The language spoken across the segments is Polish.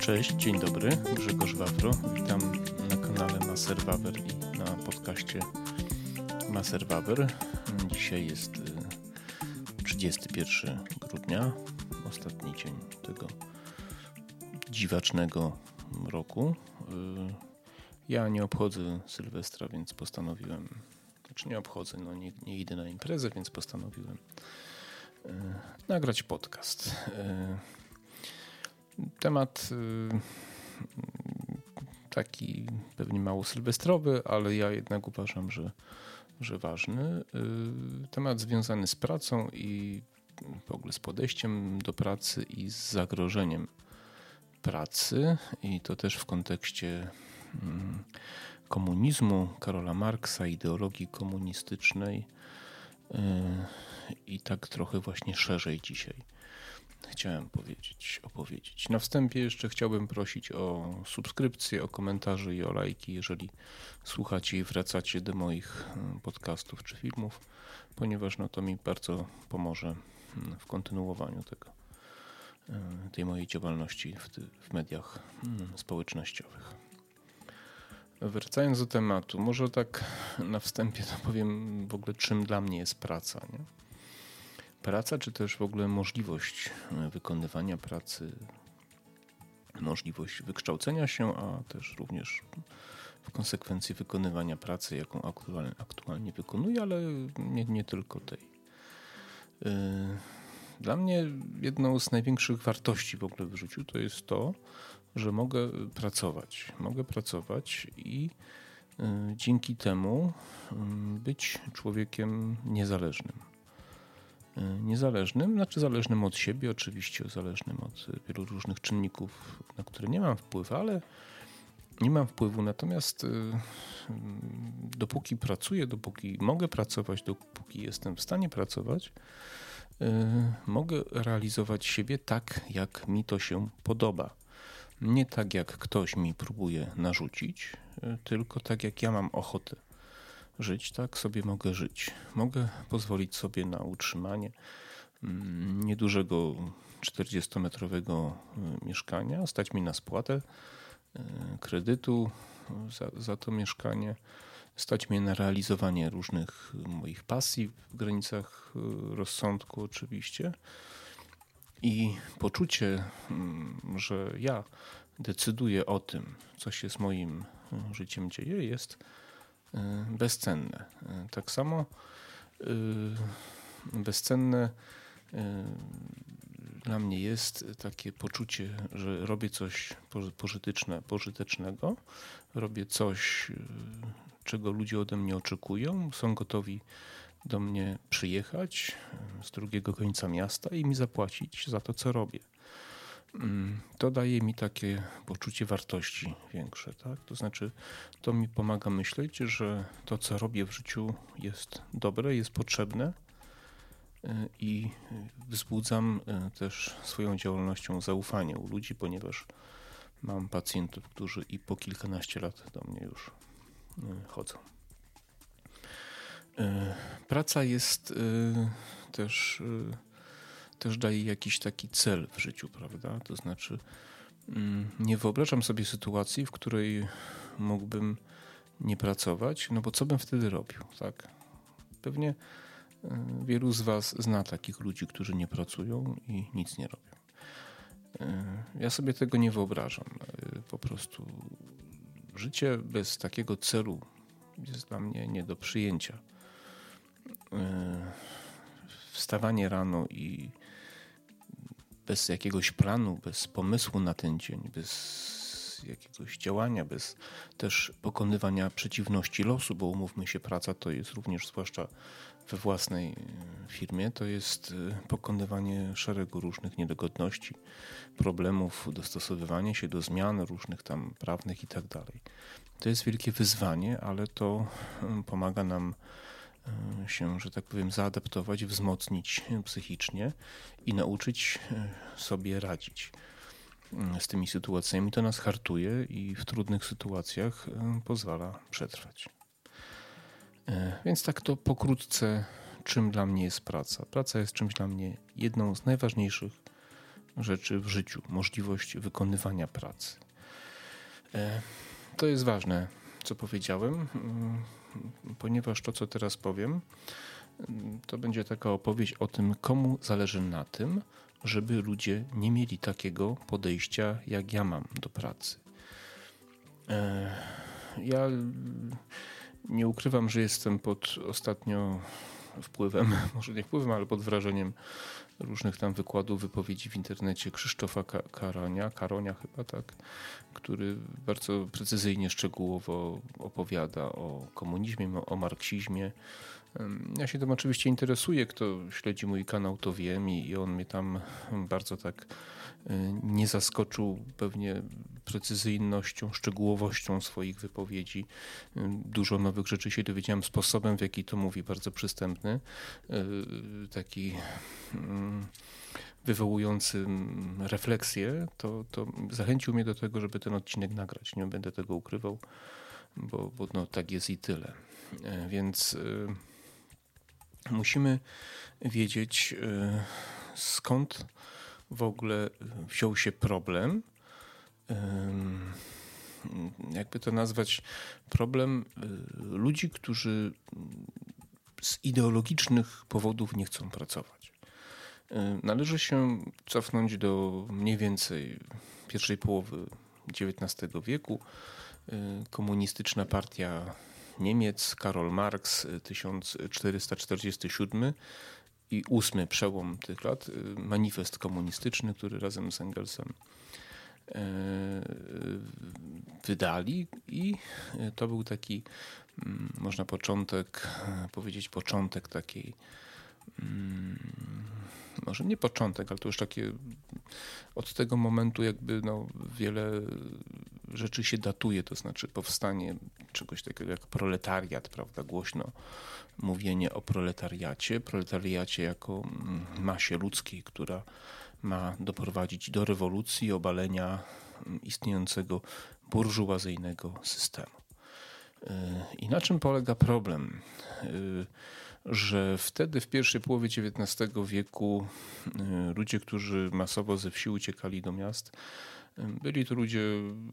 Cześć, dzień dobry, Grzegorz Wawro. Witam na kanale Maserwaber i na podcaście Maserwaber. Dzisiaj jest 31 y, grudnia, ostatni dzień tego dziwacznego roku. Y, ja nie obchodzę Sylwestra, więc postanowiłem, znaczy nie obchodzę, no nie, nie idę na imprezę, więc postanowiłem y, nagrać podcast. Temat y, taki pewnie mało sylwestrowy, ale ja jednak uważam, że, że ważny. Temat związany z pracą i w ogóle z podejściem do pracy i z zagrożeniem pracy i to też w kontekście mm, komunizmu, Karola Marksa, ideologii komunistycznej y, i tak trochę właśnie szerzej dzisiaj chciałem powiedzieć, opowiedzieć. Na wstępie jeszcze chciałbym prosić o subskrypcję, o komentarze i o lajki, jeżeli słuchacie i wracacie do moich mm, podcastów czy filmów, ponieważ no to mi bardzo pomoże mm, w kontynuowaniu tego, y, tej mojej działalności w, w mediach mm, społecznościowych. Wracając do tematu, może tak na wstępie to powiem w ogóle, czym dla mnie jest praca. Nie? praca, czy też w ogóle możliwość e, wykonywania pracy, możliwość wykształcenia się, a też również w konsekwencji wykonywania pracy, jaką aktualnie, aktualnie wykonuję, ale nie, nie tylko tej. E, dla mnie jedną z największych wartości w ogóle w życiu to jest to, że mogę pracować. Mogę pracować i e, dzięki temu mm, być człowiekiem niezależnym. E, niezależnym, znaczy zależnym od siebie, oczywiście zależnym od wielu różnych czynników, na które nie mam wpływu, ale nie mam wpływu. Natomiast e, dopóki pracuję, dopóki mogę pracować, dopóki jestem w stanie pracować, mogę realizować siebie tak, jak mi to się podoba. Nie tak, jak ktoś mi próbuje narzucić, tylko tak, jak ja mam ochotę żyć, tak sobie mogę żyć. Mogę pozwolić sobie na utrzymanie mm, niedużego 40-metrowego y, mieszkania, stać mi na spłatę y, kredytu za, za to mieszkanie, stać mnie na realizowanie różnych moich pasji w granicach rozsądku oczywiście. I poczucie, mm, że ja decyduję o tym, co się z moim życiem dzieje, jest E, bezcenne. E, tak samo e, bezcenne dla mnie jest takie poczucie, że robię coś pożyteczne, pożytecznego, robię coś, czego ludzie ode mnie oczekują, są gotowi do mnie przyjechać z drugiego końca miasta i mi zapłacić za to, co robię. Mm, to daje mi takie poczucie wartości większe. Tak? To znaczy, to mi pomaga myśleć, że to, co robię w życiu, jest dobre, jest potrzebne y, i wzbudzam y, też swoją działalnością zaufanie u ludzi, ponieważ mam pacjentów, którzy i po kilkanaście lat do mnie już chodzą. Praca jest też też daje jakiś taki cel w życiu, prawda? To znaczy, mm, nie wyobrażam sobie sytuacji, w której mógłbym nie pracować, no bo co bym wtedy robił, tak? Pewnie wielu z Was zna takich ludzi, którzy nie pracują i nic nie robią. Ja sobie tego nie wyobrażam. Po prostu życie bez takiego celu jest dla mnie nie do przyjęcia. Wstawanie rano i bez jakiegoś planu, bez pomysłu na ten dzień, bez jakiegoś działania, bez też pokonywania przeciwności losu, bo umówmy się, praca to jest również, zwłaszcza we własnej e, firmie, to jest e, pokonywanie szeregu różnych niedogodności, problemów, dostosowywanie się do zmian różnych tam prawnych i tak dalej. To jest wielkie wyzwanie, ale to e, pomaga nam E, się, że tak powiem, zaadaptować, wzmocnić psychicznie i nauczyć e, sobie radzić e, z tymi sytuacjami. To nas hartuje i w trudnych sytuacjach pozwala przetrwać. Więc tak to pokrótce, czym dla mnie jest praca. Praca jest czymś dla mnie jedną z najważniejszych rzeczy w życiu, możliwość wykonywania pracy. To jest ważne, co powiedziałem, ponieważ to, co teraz powiem, to będzie taka opowieść o tym, komu zależy na tym, żeby ludzie nie mieli takiego podejścia, jak ja mam do pracy. E, ja nie ukrywam, że jestem pod ostatnio wpływem, może nie wpływem, ale pod wrażeniem różnych tam wykładów, wypowiedzi w internecie Krzysztofa Karonia, Karonia chyba tak, który bardzo precyzyjnie, szczegółowo opowiada o komunizmie, o marksizmie, ja się tym oczywiście interesuję. Kto śledzi mój kanał, to wiem i on mnie tam bardzo tak y, nie zaskoczył pewnie precyzyjnością, szczegółowością swoich wypowiedzi. Dużo nowych rzeczy się dowiedziałem, sposobem w jaki to mówi, bardzo przystępny, y, taki mm, wywołujący refleksję, to, to zachęcił mnie do tego, żeby ten odcinek nagrać. Nie będę tego ukrywał, bo, bo no, tak jest i tyle. Więc musimy wiedzieć, e, skąd w ogóle wziął się problem. Jakby to nazwać, problem e, ludzi, którzy z ideologicznych powodów nie chcą pracować. E, należy się cofnąć do mniej więcej pierwszej połowy XIX wieku. Komunistyczna partia Niemiec, Karol Marx, 1447 y, i ósmy przełom tych lat, y, manifest komunistyczny, który razem z Engelsem e, wydali. I to był taki, mm, można początek, powiedzieć początek takiej mm, może nie początek, ale to już takie od tego momentu jakby no, wiele rzeczy się datuje, to znaczy powstanie czegoś takiego jak proletariat, prawda, głośno mówienie o proletariacie, proletariacie jako mm, masie ludzkiej, która ma doprowadzić do rewolucji, obalenia mm, istniejącego burżuazyjnego systemu. Y, I na czym polega problem? Y, że wtedy w pierwszej połowie XIX wieku y, ludzie, którzy masowo ze wsi uciekali do miast, byli to ludzie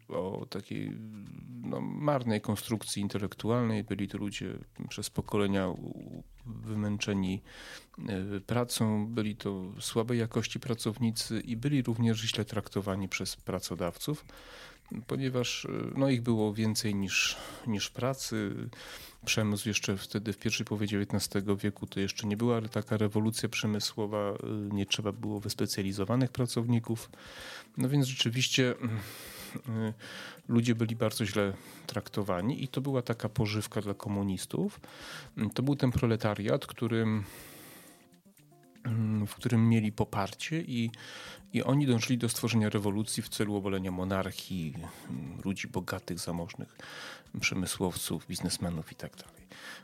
o takiej no, marnej konstrukcji intelektualnej, byli to ludzie przez pokolenia wymęczeni y, pracą, byli to słabej jakości pracownicy i byli również źle traktowani przez pracodawców, ponieważ no, ich było więcej niż, niż pracy przemysł jeszcze wtedy w pierwszej połowie XIX wieku to jeszcze nie była taka rewolucja przemysłowa, y, nie trzeba było wyspecjalizowanych pracowników. No więc rzeczywiście y, y, ludzie byli bardzo źle traktowani i to była taka pożywka dla komunistów. To był ten proletariat, którym w którym mieli poparcie i, i oni dążyli do stworzenia rewolucji w celu obalenia monarchii, ludzi bogatych, zamożnych przemysłowców, biznesmenów itd. Tak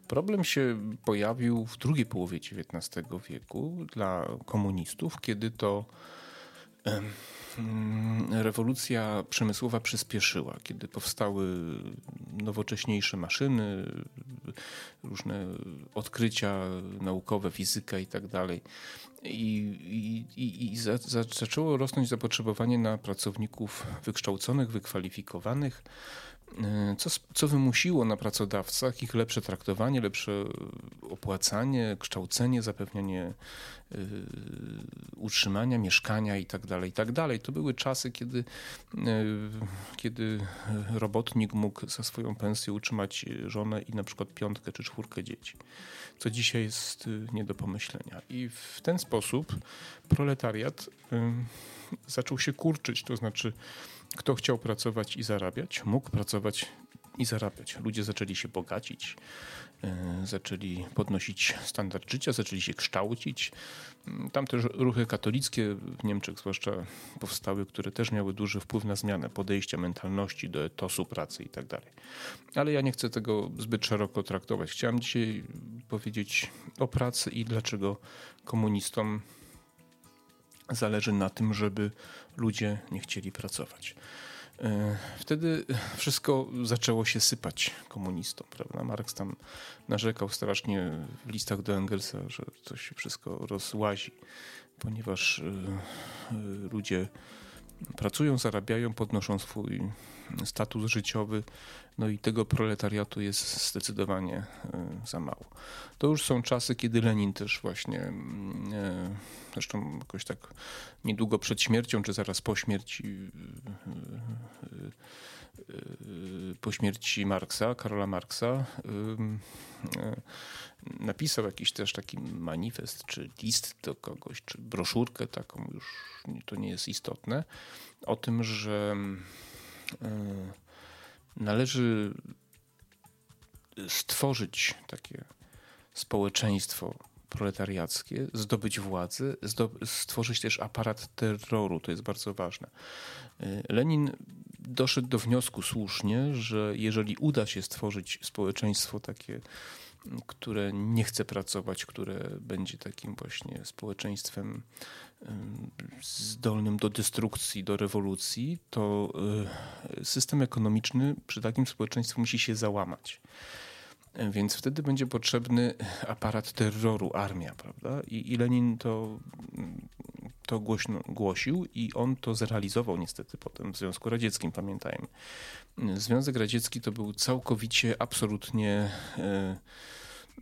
Problem się pojawił w drugiej połowie XIX wieku dla komunistów, kiedy to rewolucja przemysłowa przyspieszyła, kiedy powstały nowocześniejsze maszyny, różne odkrycia naukowe, fizyka i tak dalej. I, i, i za, za, zaczęło rosnąć zapotrzebowanie na pracowników wykształconych, wykwalifikowanych, co, co wymusiło na pracodawcach ich lepsze traktowanie, lepsze opłacanie, kształcenie, zapewnianie y, utrzymania, mieszkania itd., tak itd. Tak to były czasy, kiedy, y, kiedy robotnik mógł za swoją pensję utrzymać żonę i na przykład piątkę czy czwórkę dzieci, co dzisiaj jest nie do pomyślenia. I w ten sposób proletariat y, zaczął się kurczyć, to znaczy kto chciał pracować i zarabiać, mógł pracować i zarabiać. Ludzie zaczęli się bogacić, e, zaczęli podnosić standard życia, zaczęli się kształcić. Tam też ruchy katolickie w Niemczech zwłaszcza powstały, które też miały duży wpływ na zmianę podejścia, mentalności do etosu pracy i tak dalej. Ale ja nie chcę tego zbyt szeroko traktować. Chciałem dzisiaj powiedzieć o pracy i dlaczego komunistom zależy na tym, żeby ludzie nie chcieli pracować. E, wtedy wszystko zaczęło się sypać komunistom, prawda? Marx tam narzekał strasznie w listach do Engelsa, że to się wszystko rozłazi, ponieważ ludzie pracują, zarabiają, podnoszą swój status życiowy, no i tego proletariatu jest zdecydowanie e, za mało. To już są czasy, kiedy Lenin też właśnie, mm, e, zresztą jakoś tak niedługo przed śmiercią, czy zaraz po śmierci, e, po śmierci Marksa, Karola Marksa, napisał jakiś też taki manifest, czy list do kogoś, czy broszurkę taką, już to nie jest istotne, o tym, że należy stworzyć takie społeczeństwo proletariackie, zdobyć władzę, stworzyć też aparat terroru. To jest bardzo ważne. Lenin doszedł do wniosku słusznie, że jeżeli uda się stworzyć społeczeństwo takie, które nie chce pracować, które będzie takim właśnie społeczeństwem zdolnym do destrukcji, do rewolucji, to e, system ekonomiczny przy takim społeczeństwie musi się załamać. Więc wtedy będzie potrzebny aparat terroru, armia, prawda? I, i Lenin to, to głośno, głosił i on to zrealizował niestety potem w Związku Radzieckim, pamiętajmy. Związek Radziecki to był całkowicie, absolutnie e,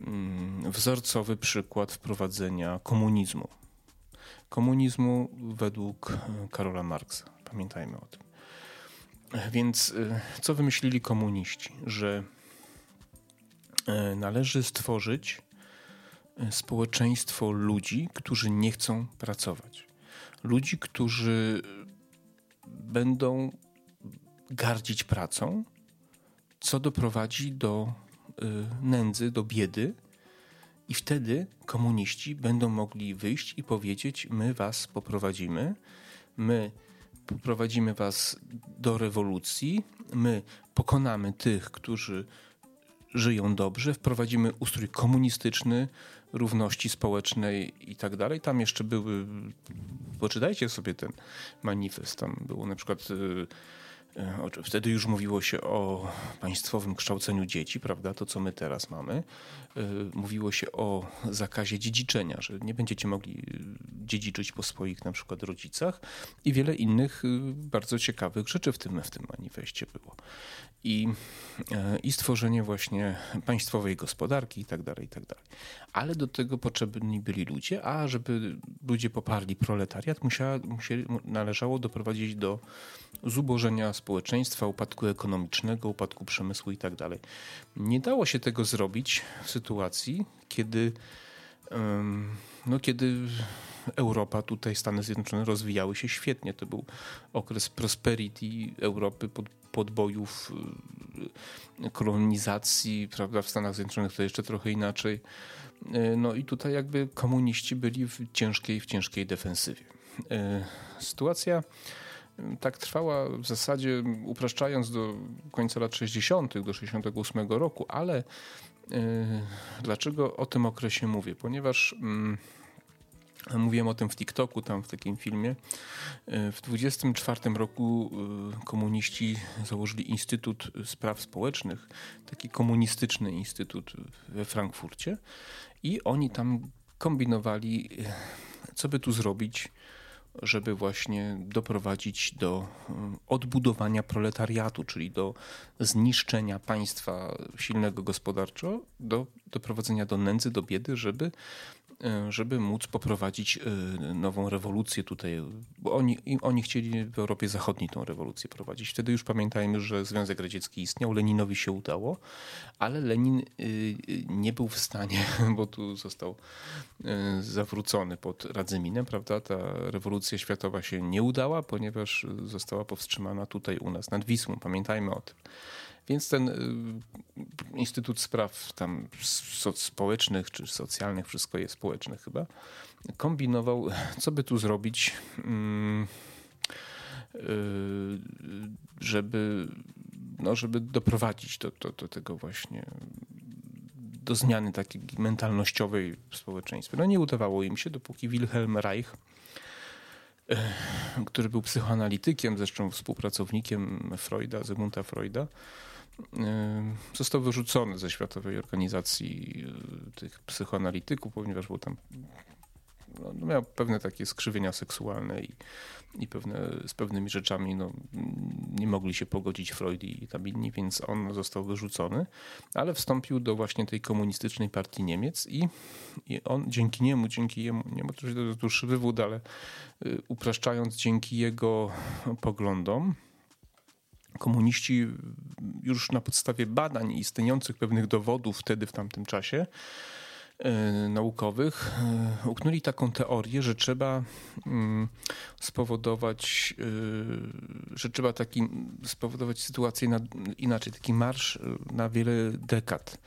mm, wzorcowy przykład wprowadzenia komunizmu komunizmu według e, Karola Marksa. Pamiętajmy o tym. Więc e, co wymyślili komuniści? Że należy stworzyć społeczeństwo ludzi, którzy nie chcą pracować. Ludzi, którzy będą gardzić pracą, co doprowadzi do nędzy, do biedy, i wtedy komuniści będą mogli wyjść i powiedzieć: My was poprowadzimy, my poprowadzimy was do rewolucji, my pokonamy tych, którzy żyją dobrze, wprowadzimy ustrój komunistyczny, równości społecznej i tak dalej. Tam jeszcze były, poczytajcie sobie ten manifest, tam było na przykład y, wtedy już mówiło się o państwowym kształceniu dzieci, prawda? To, co my teraz mamy. E, mówiło się o zakazie dziedziczenia, że nie będziecie mogli e, dziedziczyć po swoich na przykład rodzicach i wiele innych bardzo ciekawych rzeczy w tym, w tym manifestie było. I, i stworzenie właśnie państwowej gospodarki i tak dalej, i tak dalej. Ale do tego potrzebni byli ludzie, a żeby ludzie poparli proletariat, musiała, musieli, należało doprowadzić do zubożenia społeczeństwa, upadku ekonomicznego, upadku przemysłu itd. Tak Nie dało się tego zrobić w sytuacji, kiedy, no, kiedy Europa, tutaj Stany Zjednoczone rozwijały się świetnie. To był okres prosperity Europy, pod, podbojów, y, kolonizacji, prawda, w Stanach Zjednoczonych to jeszcze trochę inaczej. Y, no i tutaj jakby komuniści byli w ciężkiej, w ciężkiej defensywie. Y, sytuacja tak trwała w zasadzie, upraszczając do końca lat 60., do 68 roku, ale yy, dlaczego o tym okresie mówię? Ponieważ yy, mówiłem o tym w TikToku, tam w takim filmie. Yy, w 24 roku y, komuniści założyli Instytut Spraw Społecznych, taki komunistyczny instytut we Frankfurcie i oni tam kombinowali, y, co by tu zrobić, żeby właśnie doprowadzić do mm, odbudowania proletariatu, czyli do zniszczenia państwa silnego gospodarczo, do doprowadzenia do nędzy, do biedy, żeby E, żeby móc poprowadzić e, nową rewolucję tutaj, bo oni, oni chcieli w Europie Zachodniej tą rewolucję prowadzić. Wtedy już pamiętajmy, że Związek Radziecki istniał, Leninowi się udało, ale Lenin e, nie był w stanie, bo tu został zawrócony pod Radzyminem, prawda? Ta rewolucja światowa się nie udała, ponieważ została powstrzymana tutaj u nas nad Wisłą. Pamiętajmy o tym. Więc ten y, Instytut Spraw tam społecznych czy socjalnych, wszystko jest społeczne chyba, kombinował, co by tu zrobić, mm, y, żeby, no, żeby doprowadzić do, do, do tego właśnie do zmiany takiej mentalnościowej w społeczeństwie. No nie udawało im się, dopóki Wilhelm Reich który był psychoanalitykiem, zresztą współpracownikiem Freuda, Zygmunta Freuda, został wyrzucony ze Światowej Organizacji tych psychoanalityków, ponieważ był tam no, no, miał pewne takie skrzywienia seksualne i, i pewne, z pewnymi rzeczami no, nie mogli się pogodzić Freud i tam inni, więc on został wyrzucony, ale wstąpił do właśnie tej komunistycznej partii Niemiec i, i on dzięki niemu, dzięki jemu, nie ma to dłuższy wywód, ale y, upraszczając dzięki jego poglądom, komuniści już na podstawie badań istniejących pewnych dowodów wtedy w tamtym czasie naukowych e, uknuli taką teorię, że trzeba mm, spowodować, e, że trzeba taki, spowodować sytuację na, inaczej, taki marsz na wiele dekad.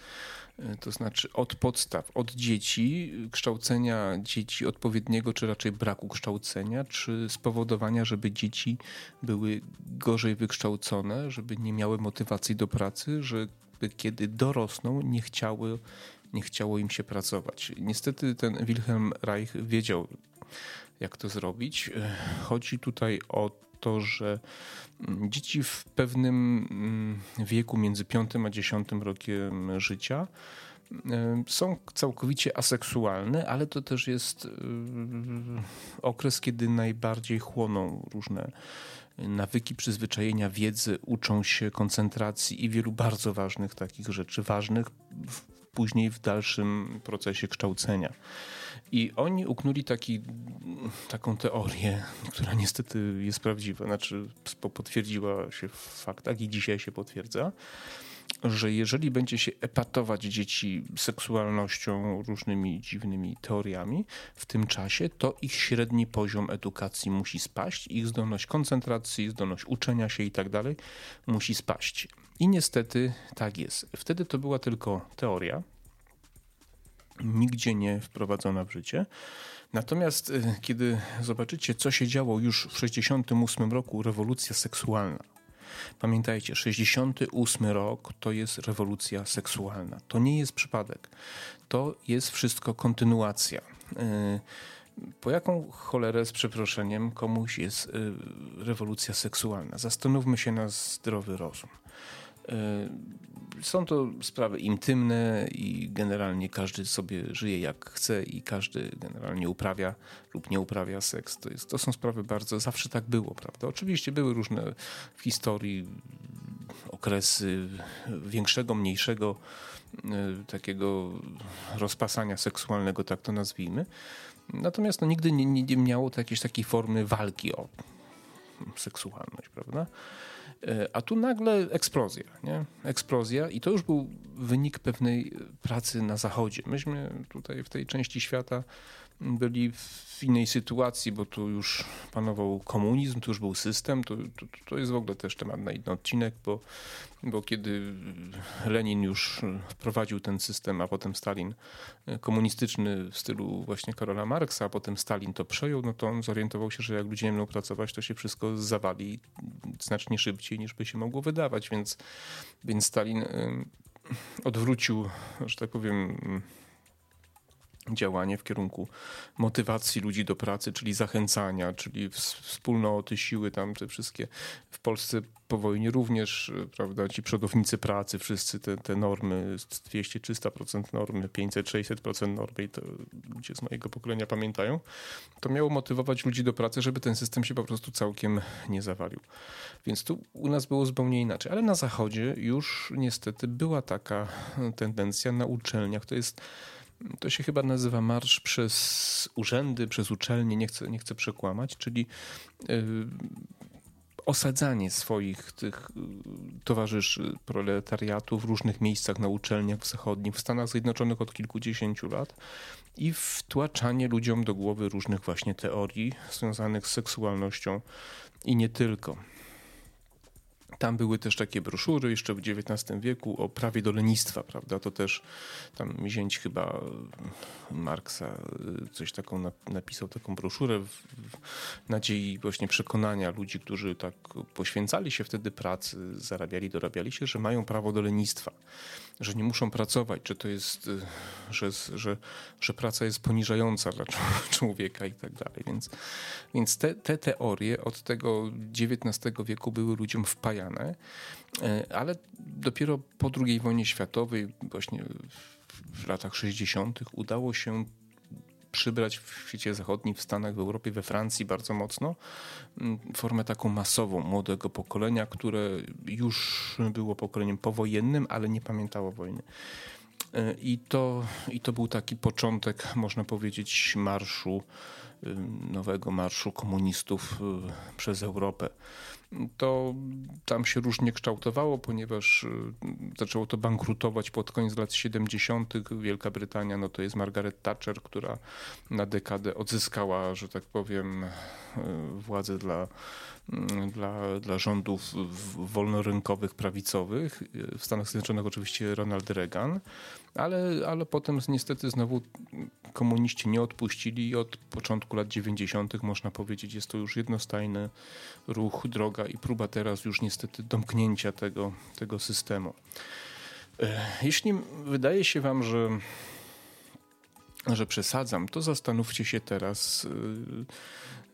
To znaczy od podstaw, od dzieci, kształcenia dzieci odpowiedniego, czy raczej braku kształcenia, czy spowodowania, żeby dzieci były gorzej wykształcone, żeby nie miały motywacji do pracy, żeby kiedy dorosną, nie chciały nie chciało im się pracować. Niestety ten Wilhelm Reich wiedział, jak to zrobić. Chodzi tutaj o to, że mm, dzieci w pewnym mm, wieku między 5 a 10 rokiem życia mm, są całkowicie aseksualne, ale to też jest okres, kiedy najbardziej chłoną różne nawyki, przyzwyczajenia, wiedzy, uczą się koncentracji i wielu bardzo ważnych takich rzeczy, ważnych później w dalszym procesie kształcenia. I oni uknuli taki, taką teorię, która niestety jest prawdziwa, znaczy potwierdziła się w faktach i dzisiaj się potwierdza, że jeżeli będzie się epatować dzieci seksualnością, różnymi dziwnymi teoriami w tym czasie, to ich średni poziom edukacji musi spaść, ich zdolność koncentracji, zdolność uczenia się i tak dalej musi spaść. I niestety tak jest. Wtedy to była tylko teoria, nigdzie nie wprowadzona w życie. Natomiast y, kiedy zobaczycie, co się działo już w 1968 roku, rewolucja seksualna. Pamiętajcie, 68 rok to jest rewolucja seksualna. To nie jest przypadek. To jest wszystko kontynuacja. Y, po jaką cholerę, z przeproszeniem, komuś jest y, rewolucja seksualna? Zastanówmy się na zdrowy rozum. Są to sprawy intymne i generalnie każdy sobie żyje jak chce i każdy generalnie uprawia lub nie uprawia seks. To, jest, to są sprawy bardzo, zawsze tak było, prawda? Oczywiście były różne w historii okresy większego, mniejszego e, takiego rozpasania seksualnego, tak to nazwijmy. Natomiast no, nigdy nie, nie miało to jakiejś takiej formy walki o seksualność, prawda? E, a tu nagle eksplozja, nie? Eksplozja i to już był wynik pewnej pracy na zachodzie. Myśmy tutaj w tej części świata byli w innej sytuacji, bo tu już panował komunizm, tu już był system, to, to, to jest w ogóle też temat na inny odcinek, bo, bo kiedy Lenin już wprowadził ten system, a potem Stalin komunistyczny w stylu właśnie Karola Marksa, a potem Stalin to przejął, no to on zorientował się, że jak ludzie nie będą pracować, to się wszystko zawali znacznie szybciej niż by się mogło wydawać, więc, więc Stalin odwrócił, że tak powiem, działanie w kierunku motywacji ludzi do pracy, czyli zachęcania, czyli wspólnoty, siły tam te wszystkie. W Polsce po wojnie również, prawda, ci przodownicy pracy, wszyscy te, te normy, 200-300% normy, 500-600% normy i to ludzie z mojego pokolenia pamiętają, to miało motywować ludzi do pracy, żeby ten system się po prostu całkiem nie zawalił. Więc tu u nas było zupełnie inaczej, ale na zachodzie już niestety była taka tendencja na uczelniach, to jest to się chyba nazywa marsz przez urzędy, przez uczelnie, nie chcę, nie chcę przekłamać, czyli yy, osadzanie swoich tych y, towarzyszy proletariatu w różnych miejscach na uczelniach w zachodnich, w Stanach Zjednoczonych od kilkudziesięciu lat i wtłaczanie ludziom do głowy różnych właśnie teorii związanych z seksualnością i nie tylko. Tam były też takie broszury jeszcze w XIX wieku o prawie do lenistwa, prawda? To też tam zięć chyba Marksa coś taką napisał, taką broszurę w nadziei właśnie przekonania ludzi, którzy tak poświęcali się wtedy pracy, zarabiali, dorabiali się, że mają prawo do lenistwa. Że nie muszą pracować, czy to jest, że, że, że praca jest poniżająca dla człowieka i tak dalej. Więc, więc te, te teorie od tego XIX wieku były ludziom wpajane, ale dopiero po II wojnie światowej, właśnie w latach 60., udało się przybrać w świecie zachodnim, w Stanach, w Europie, we Francji bardzo mocno mm, formę taką masową młodego pokolenia, które już było pokoleniem powojennym, ale nie pamiętało wojny. E, I to, I to był taki początek, można powiedzieć, marszu, y, nowego marszu komunistów y, przez Europę to tam się różnie kształtowało, ponieważ y, zaczęło to bankrutować pod koniec lat 70. Wielka Brytania, no to jest Margaret Thatcher, która na dekadę odzyskała, że tak powiem, y, władzę dla, dla, dla rządów wolnorynkowych, prawicowych. W Stanach Zjednoczonych oczywiście Ronald Reagan, ale, ale potem niestety znowu komuniści nie odpuścili i od początku lat 90. można powiedzieć jest to już jednostajny ruch, droga i próba teraz już niestety domknięcia tego, tego systemu. E, jeśli wydaje się wam, że że przesadzam, to zastanówcie się teraz.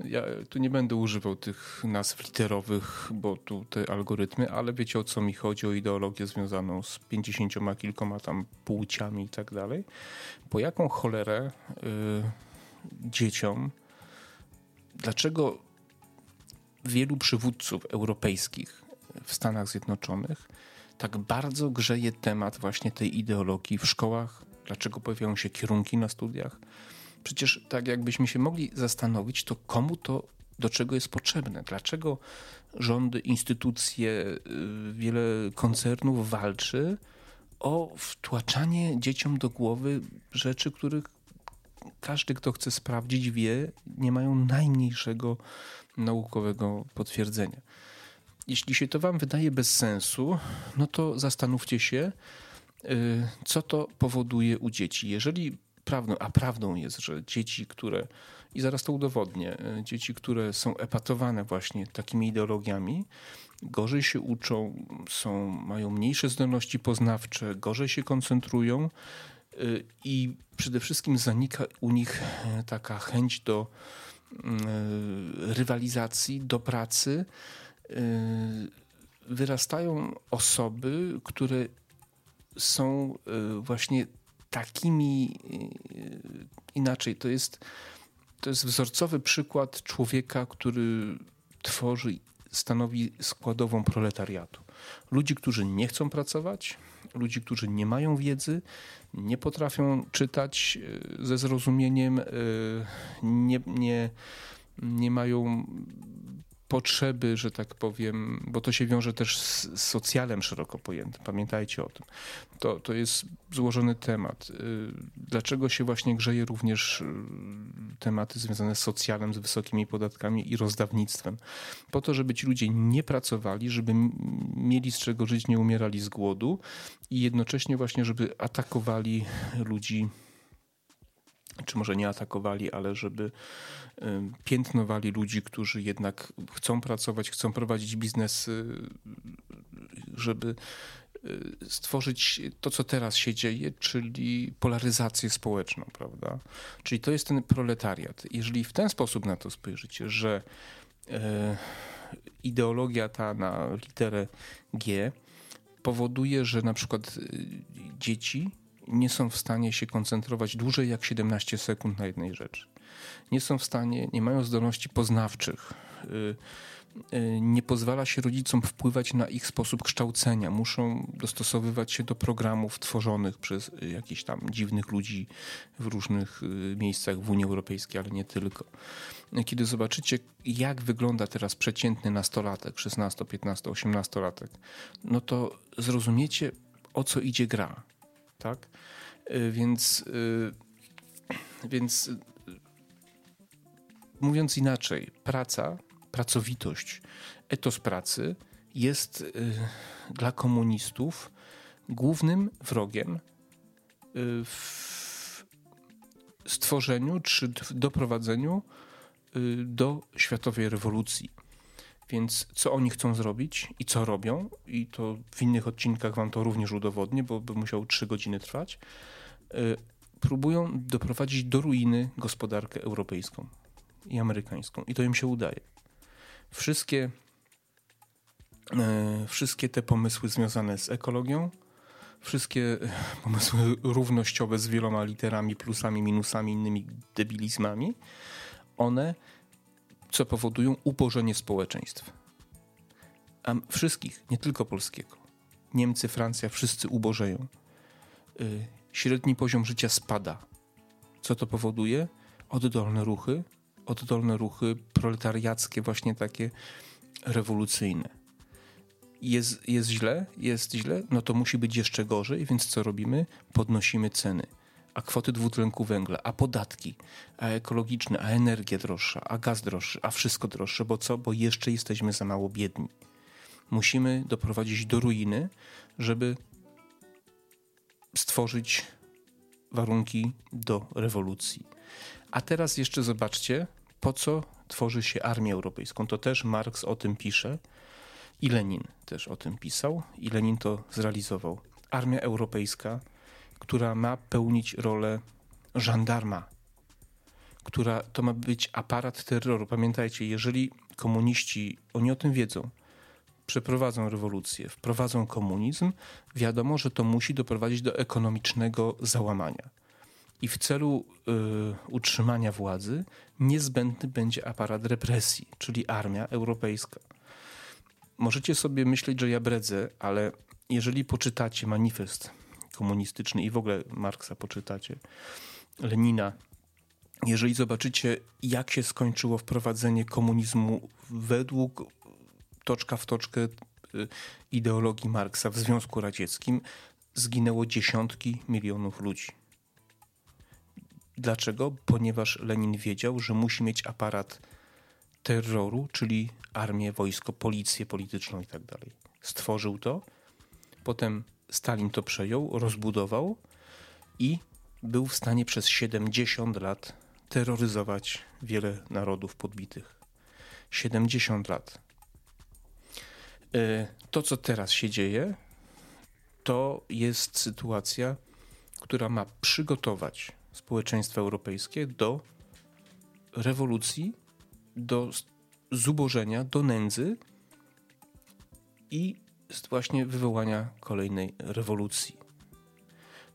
E, ja tu nie będę używał tych nazw literowych, bo tu te algorytmy, ale wiecie o co mi chodzi, o ideologię związaną z pięćdziesięcioma kilkoma tam płciami i tak dalej. Po jaką cholerę y, dzieciom, dlaczego wielu przywódców europejskich w Stanach Zjednoczonych tak bardzo grzeje temat właśnie tej ideologii w szkołach, dlaczego pojawiają się kierunki na studiach. Przecież tak jakbyśmy się mogli zastanowić, to komu to do czego jest potrzebne? Dlaczego rządy, instytucje, y, wiele koncernów walczy o wtłaczanie dzieciom do głowy rzeczy, których każdy, kto chce sprawdzić, wie, nie mają najmniejszego naukowego potwierdzenia. Jeśli się to Wam wydaje bez sensu, no to zastanówcie się, co to powoduje u dzieci. Jeżeli prawdą, a prawdą jest, że dzieci, które, i zaraz to udowodnię, y, dzieci, które są epatowane właśnie takimi ideologiami, gorzej się uczą, są, mają mniejsze zdolności poznawcze, gorzej się koncentrują y, i przede wszystkim zanika u nich taka chęć do Y, rywalizacji, do pracy y, wyrastają osoby, które są y, właśnie takimi inaczej. To jest, to jest wzorcowy przykład człowieka, który tworzy, stanowi składową proletariatu. Ludzi, którzy nie chcą pracować, ludzi, którzy nie mają wiedzy, nie potrafią czytać e, ze zrozumieniem, e, nie, nie, nie mają potrzeby, że tak powiem, bo to się wiąże też z socjalem szeroko pojętym. Pamiętajcie o tym. To, to jest złożony temat. Y, dlaczego się właśnie grzeje również y, tematy związane z socjalem, z wysokimi podatkami i rozdawnictwem? Po to, żeby ci ludzie nie pracowali, żeby mieli z czego żyć, nie umierali z głodu i jednocześnie właśnie, żeby atakowali ludzi czy może nie atakowali, ale żeby piętnowali ludzi, którzy jednak chcą pracować, chcą prowadzić biznes, żeby y, stworzyć to, co teraz się dzieje, czyli polaryzację społeczną, prawda? Czyli to jest ten proletariat. Jeżeli w ten sposób na to spojrzycie, że e, ideologia ta na literę G powoduje, że na przykład y, dzieci nie są w stanie się koncentrować dłużej jak 17 sekund na jednej rzeczy. Nie są w stanie, nie mają zdolności poznawczych. Y, y, nie pozwala się rodzicom wpływać na ich sposób kształcenia. Muszą dostosowywać się do programów tworzonych przez jakichś tam dziwnych ludzi w różnych y, miejscach w Unii Europejskiej, ale nie tylko. Kiedy zobaczycie, jak wygląda teraz przeciętny nastolatek, 16, 15, 18 latek, no to zrozumiecie, o co idzie gra tak? Y, więc, y, więc y, mówiąc inaczej, praca, pracowitość, etos pracy jest dla komunistów głównym wrogiem w stworzeniu czy doprowadzeniu do światowej rewolucji. Więc co oni chcą zrobić i co robią, i to w innych odcinkach wam to również udowodnię, bo by musiał trzy godziny trwać, y, próbują doprowadzić do ruiny gospodarkę europejską i amerykańską. I to im się udaje. Wszystkie, y, wszystkie te pomysły związane z ekologią, wszystkie pomysły równościowe z wieloma literami, plusami, minusami, innymi debilizmami, one co powodują ubożenie społeczeństw. A wszystkich, nie tylko polskiego. Niemcy, Francja, wszyscy ubożeją. Y, średni poziom życia spada. Co to powoduje? Oddolne ruchy, oddolne ruchy proletariackie, właśnie takie rewolucyjne. Jest, jest źle, jest źle, no to musi być jeszcze gorzej, więc co robimy? Podnosimy ceny a kwoty dwutlenku węgla, a podatki, a ekologiczne, a energia droższa, a gaz droższy, a wszystko droższe, bo co? Bo jeszcze jesteśmy za mało biedni. Musimy doprowadzić do ruiny, żeby stworzyć warunki do rewolucji. A teraz jeszcze zobaczcie, po co tworzy się armię europejską. To też Marx o tym pisze i Lenin też o tym pisał i Lenin to zrealizował. Armia europejska która ma pełnić rolę żandarma, która to ma być aparat terroru. Pamiętajcie, jeżeli komuniści, oni o tym wiedzą, przeprowadzą rewolucję, wprowadzą komunizm, wiadomo, że to musi doprowadzić do ekonomicznego załamania. I w celu y, utrzymania władzy niezbędny będzie aparat represji, czyli armia europejska. Możecie sobie myśleć, że ja bredzę, ale jeżeli poczytacie manifest komunistyczny i w ogóle Marksa poczytacie, Lenina, jeżeli zobaczycie, jak się skończyło wprowadzenie komunizmu według toczka w toczkę y, ideologii Marksa w Związku Radzieckim, zginęło dziesiątki milionów ludzi. Dlaczego? Ponieważ Lenin wiedział, że musi mieć aparat terroru, czyli armię, wojsko, policję polityczną itd. Tak Stworzył to, potem Stalin to przejął, rozbudował i był w stanie przez 70 lat terroryzować wiele narodów podbitych. 70 lat. E, to, co teraz się dzieje, to jest sytuacja, która ma przygotować społeczeństwo europejskie do rewolucji, do zubożenia, do nędzy i właśnie wywołania kolejnej rewolucji.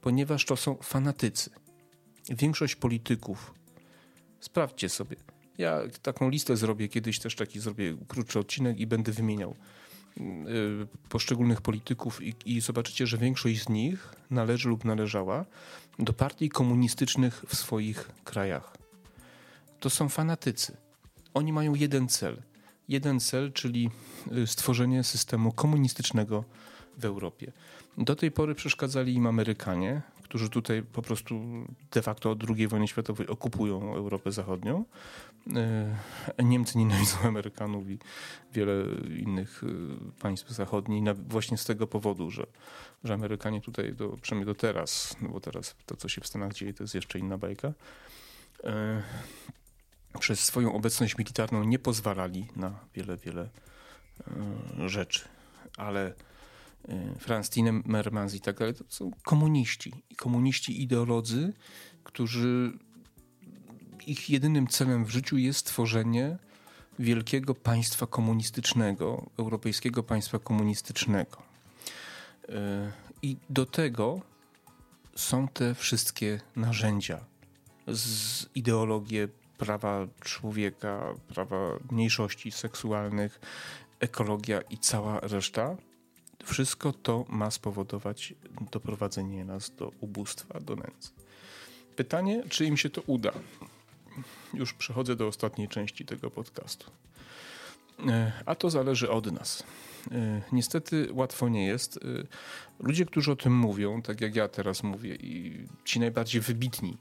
Ponieważ to są fanatycy. Większość polityków, sprawdźcie sobie. Ja taką listę zrobię, kiedyś też taki zrobię krótszy odcinek i będę wymieniał yy, poszczególnych polityków i, i zobaczycie, że większość z nich należy lub należała do partii komunistycznych w swoich krajach. To są fanatycy. Oni mają jeden cel – jeden cel, czyli y, stworzenie systemu komunistycznego w Europie. Do tej pory przeszkadzali im Amerykanie, którzy tutaj po prostu de facto od II wojny światowej okupują Europę Zachodnią. Y, Niemcy nienawidzą Amerykanów i wiele innych y, państw zachodnich właśnie z tego powodu, że, że Amerykanie tutaj, do, przynajmniej do teraz, no bo teraz to, co się w Stanach dzieje, to jest jeszcze inna bajka, przez swoją obecność militarną nie pozwalali na wiele, wiele e, rzeczy. Ale e, Franz Timmermans i tak dalej, to są komuniści. I komuniści ideolodzy, którzy ich jedynym celem w życiu jest tworzenie wielkiego państwa komunistycznego, europejskiego państwa komunistycznego. E, I do tego są te wszystkie narzędzia z ideologię prawa człowieka, prawa mniejszości seksualnych, ekologia i cała reszta, wszystko to ma spowodować doprowadzenie nas do ubóstwa, do nędzy. Pytanie, czy im się to uda? Już przechodzę do ostatniej części tego podcastu. E, a to zależy od nas. E, niestety łatwo nie jest. E, ludzie, którzy o tym mówią, tak jak ja teraz mówię, i ci najbardziej wybitni,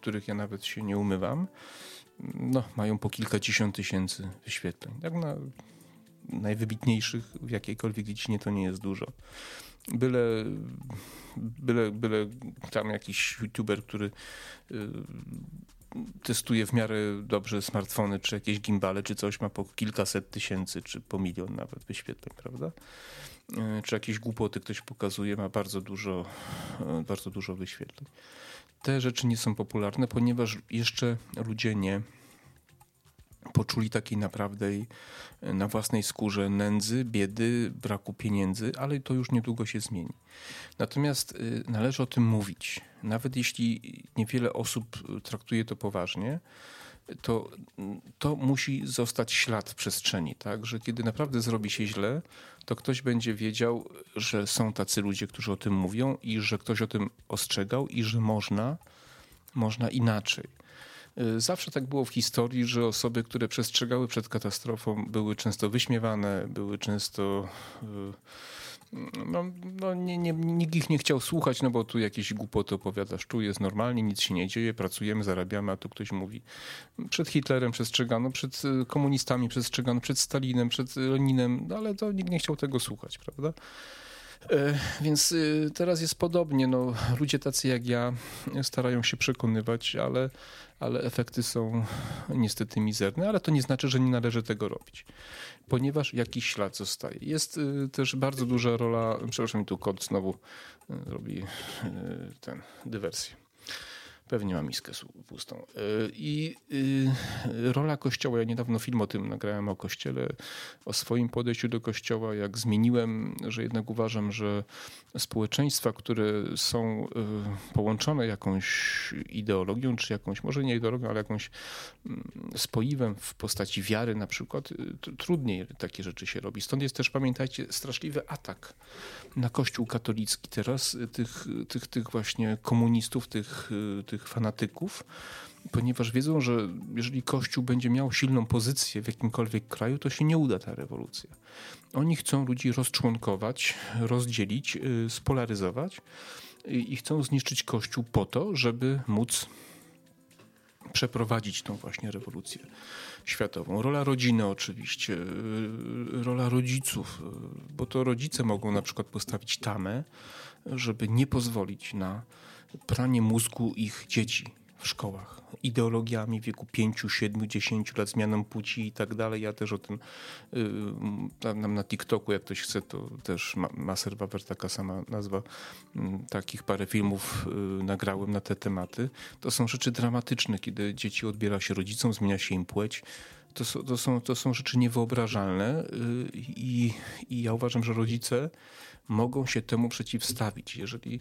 których ja nawet się nie umywam, no, mają po kilkadziesiąt tysięcy wyświetleń. Tak na najwybitniejszych w jakiejkolwiek dziedzinie to nie jest dużo. Byle, byle, byle tam jakiś youtuber, który testuje w miarę dobrze smartfony, czy jakieś gimbale, czy coś ma po kilkaset tysięcy, czy po milion nawet wyświetleń, prawda? E, czy jakieś głupoty ktoś pokazuje, ma bardzo dużo, e, bardzo dużo wyświetleń. Te rzeczy nie są popularne, ponieważ jeszcze ludzie nie poczuli takiej naprawdę na własnej skórze nędzy, biedy, braku pieniędzy, ale to już niedługo się zmieni. Natomiast należy o tym mówić. Nawet jeśli niewiele osób traktuje to poważnie, to, to musi zostać ślad w przestrzeni, tak? Że kiedy naprawdę zrobi się źle, to ktoś będzie wiedział, że są tacy ludzie, którzy o tym mówią i że ktoś o tym ostrzegał i że można, można inaczej. Y, zawsze tak było w historii, że osoby, które przestrzegały przed katastrofą, były często wyśmiewane, były często. Y, no, no nie, nie, nikt ich nie chciał słuchać, no bo tu jakieś głupoty opowiadasz, tu jest normalnie, nic się nie dzieje, pracujemy, zarabiamy, a tu ktoś mówi. Przed Hitlerem przestrzegano, przed y, komunistami przestrzegano, przed Stalinem, przed Leninem, no ale to nikt nie chciał tego słuchać, prawda? E, więc y, teraz jest podobnie. No, ludzie tacy jak ja starają się przekonywać, ale, ale efekty są niestety mizerne, ale to nie znaczy, że nie należy tego robić, ponieważ jakiś ślad zostaje. Jest y, też bardzo duża rola, przepraszam, tu kod znowu y, robi ten dywersję. Pewnie ma miskę pustą. E, I y, rola Kościoła, ja niedawno film o tym nagrałem o Kościele, o swoim podejściu do Kościoła, jak zmieniłem, że jednak uważam, że społeczeństwa, które są y, połączone jakąś ideologią, czy jakąś, może nie ideologią, ale jakąś mm, spoiwem w postaci wiary na przykład, y, trudniej takie rzeczy się robi. Stąd jest też, pamiętajcie, straszliwy atak na Kościół katolicki teraz, tych, tych, tych właśnie komunistów, tych, tych fanatyków, ponieważ wiedzą, że jeżeli Kościół będzie miał silną pozycję w jakimkolwiek kraju, to się nie uda ta rewolucja. Oni chcą ludzi rozczłonkować, rozdzielić, y, spolaryzować i chcą zniszczyć Kościół po to, żeby móc przeprowadzić tą właśnie rewolucję światową. Rola rodziny oczywiście, y, rola rodziców, y, bo to rodzice mogą na przykład postawić tamę, żeby nie pozwolić na pranie mózgu ich dzieci w szkołach ideologiami w wieku 5, 7, 10 lat, zmianą płci i tak dalej. Ja też o tym yy, na, TikToku, jak ktoś chce, to też ma, Maser Wawer, taka sama nazwa, yy, takich parę filmów yy, nagrałem na te tematy. To są rzeczy dramatyczne, kiedy dzieci odbiera się rodzicom, zmienia się im płeć. To, są, to, są, to są rzeczy niewyobrażalne y, i, i ja uważam, że rodzice mogą się temu przeciwstawić. Jeżeli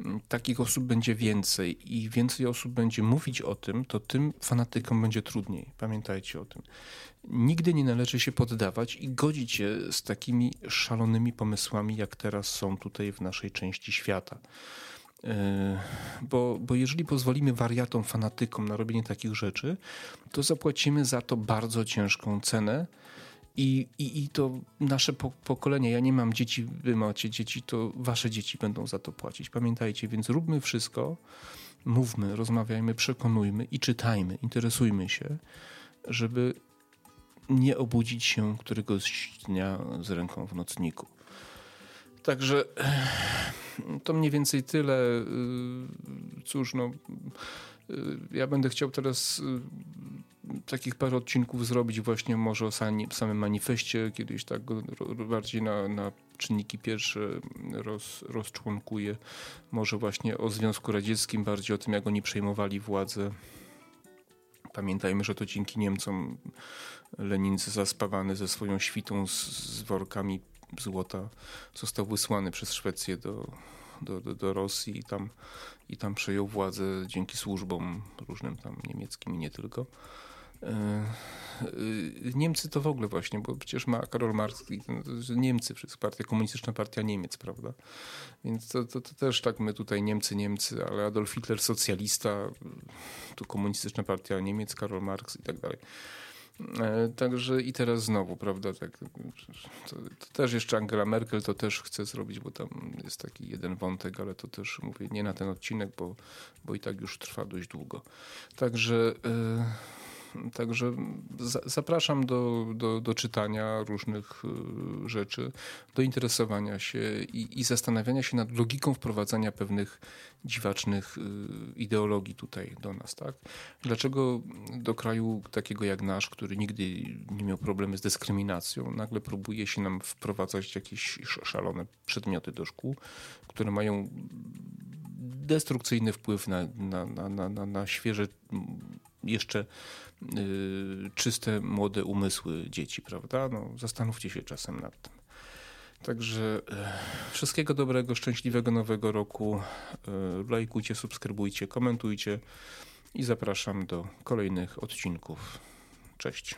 mm, takich osób będzie więcej i więcej osób będzie mówić o tym, to tym fanatykom będzie trudniej. Pamiętajcie o tym. Nigdy nie należy się poddawać i godzić się z takimi szalonymi pomysłami, jak teraz są tutaj w naszej części świata. E, bo, bo jeżeli pozwolimy wariatom, fanatykom na robienie takich rzeczy, to zapłacimy za to bardzo ciężką cenę i, i, I to nasze pokolenie, ja nie mam dzieci, wy macie dzieci, to wasze dzieci będą za to płacić. Pamiętajcie, więc róbmy wszystko, mówmy, rozmawiajmy, przekonujmy i czytajmy, interesujmy się, żeby nie obudzić się któregoś dnia z ręką w nocniku. Także to mniej więcej tyle. Y, cóż, no, y, ja będę chciał teraz y, takich parę odcinków zrobić właśnie może o samym manifestie, kiedyś tak bardziej na, na czynniki pierwsze roz, rozczłonkuję. Może właśnie o Związku Radzieckim, bardziej o tym, jak oni przejmowali władzę. Pamiętajmy, że to dzięki Niemcom Lenin zaspawany ze swoją świtą z, z workami złota został wysłany przez Szwecję do, do, do, do Rosji i tam, i tam przejął władzę dzięki służbom różnym tam niemieckim i nie tylko. E, e, Niemcy to w ogóle właśnie, bo przecież ma Karol Marx, Niemcy, wszystko, partia komunistyczna, partia Niemiec, prawda? Więc to, to, to, też tak my tutaj Niemcy, Niemcy, ale Adolf Hitler socjalista, tu komunistyczna partia Niemiec, Karol Marx i tak dalej. E, także i teraz znowu, prawda, tak, to, to, też jeszcze Angela Merkel to też chce zrobić, bo tam jest taki jeden wątek, ale to też mówię nie na ten odcinek, bo, bo i tak już trwa dość długo. Także... Yy, Także zapraszam do, do, do czytania różnych y, rzeczy, do interesowania się i, i zastanawiania się nad logiką wprowadzania pewnych dziwacznych y, ideologii tutaj do nas. Tak? Dlaczego do kraju takiego jak nasz, który nigdy nie miał problemy z dyskryminacją, nagle próbuje się nam wprowadzać jakieś szalone przedmioty do szkół, które mają destrukcyjny wpływ na, na, na, na, na świeże, jeszcze y, czyste, młode umysły dzieci, prawda? No, zastanówcie się czasem nad tym. Także y, wszystkiego dobrego, szczęśliwego nowego roku. Y, lajkujcie, subskrybujcie, komentujcie i zapraszam do kolejnych odcinków. Cześć.